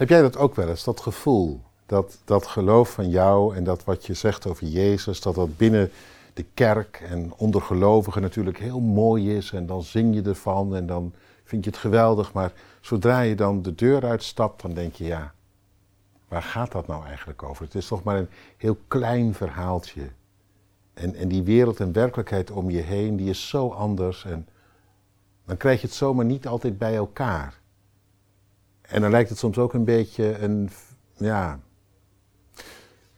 Heb jij dat ook wel eens, dat gevoel? Dat, dat geloof van jou en dat wat je zegt over Jezus, dat dat binnen de kerk en onder gelovigen natuurlijk heel mooi is. En dan zing je ervan en dan vind je het geweldig. Maar zodra je dan de deur uitstapt, dan denk je, ja, waar gaat dat nou eigenlijk over? Het is toch maar een heel klein verhaaltje. En, en die wereld en werkelijkheid om je heen, die is zo anders. En dan krijg je het zomaar niet altijd bij elkaar. En dan lijkt het soms ook een beetje een, ja,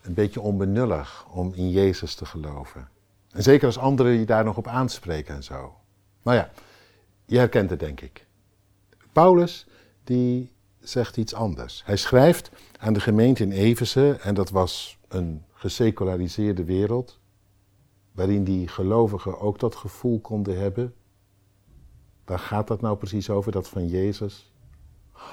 een beetje onbenullig om in Jezus te geloven. En zeker als anderen je daar nog op aanspreken en zo. Nou ja, je herkent het denk ik. Paulus, die zegt iets anders. Hij schrijft aan de gemeente in Efeze, en dat was een geseculariseerde wereld, waarin die gelovigen ook dat gevoel konden hebben. Waar gaat dat nou precies over, dat van Jezus?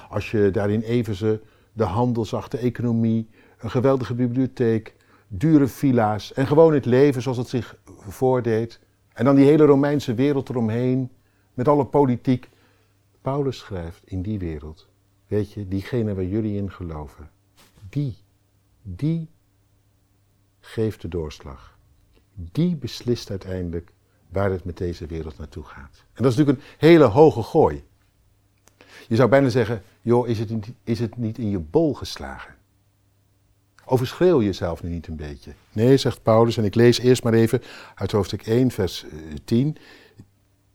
Als je daar in Efeze de handel zag, de economie, een geweldige bibliotheek, dure villa's en gewoon het leven zoals het zich voordeed. En dan die hele Romeinse wereld eromheen, met alle politiek. Paulus schrijft in die wereld, weet je, diegene waar jullie in geloven, die, die geeft de doorslag. Die beslist uiteindelijk waar het met deze wereld naartoe gaat. En dat is natuurlijk een hele hoge gooi. Je zou bijna zeggen, joh, is het, is het niet in je bol geslagen? Overschreeuw jezelf nu niet een beetje. Nee, zegt Paulus, en ik lees eerst maar even uit hoofdstuk 1, vers 10. Eh,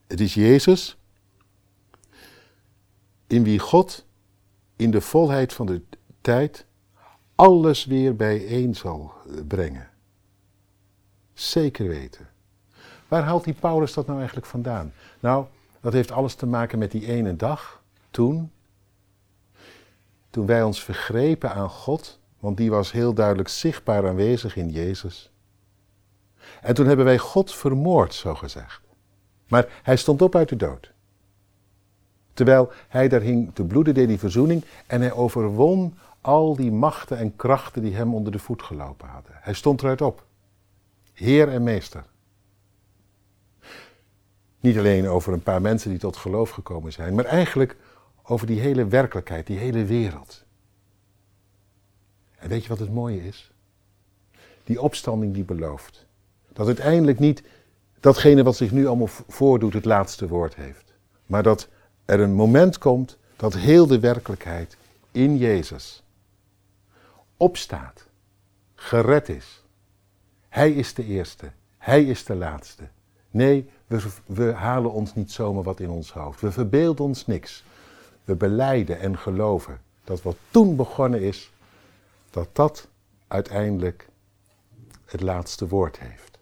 het is Jezus, in wie God in de volheid van de tijd alles weer bijeen zal eh, brengen. Zeker weten. Waar haalt die Paulus dat nou eigenlijk vandaan? Nou, dat heeft alles te maken met die ene dag, toen, toen wij ons vergrepen aan God want die was heel duidelijk zichtbaar aanwezig in Jezus. En toen hebben wij God vermoord, zo gezegd. Maar hij stond op uit de dood. Terwijl hij daar hing te bloeden, deed die verzoening en hij overwon al die machten en krachten die hem onder de voet gelopen hadden. Hij stond eruit op. Heer en meester. Niet alleen over een paar mensen die tot geloof gekomen zijn, maar eigenlijk over die hele werkelijkheid, die hele wereld. En weet je wat het mooie is? Die opstanding die belooft. Dat uiteindelijk niet datgene wat zich nu allemaal voordoet het laatste woord heeft. Maar dat er een moment komt dat heel de werkelijkheid in Jezus opstaat, gered is. Hij is de eerste, hij is de laatste. Nee, we, we halen ons niet zomaar wat in ons hoofd. We verbeelden ons niks. We beleiden en geloven dat wat toen begonnen is, dat dat uiteindelijk het laatste woord heeft.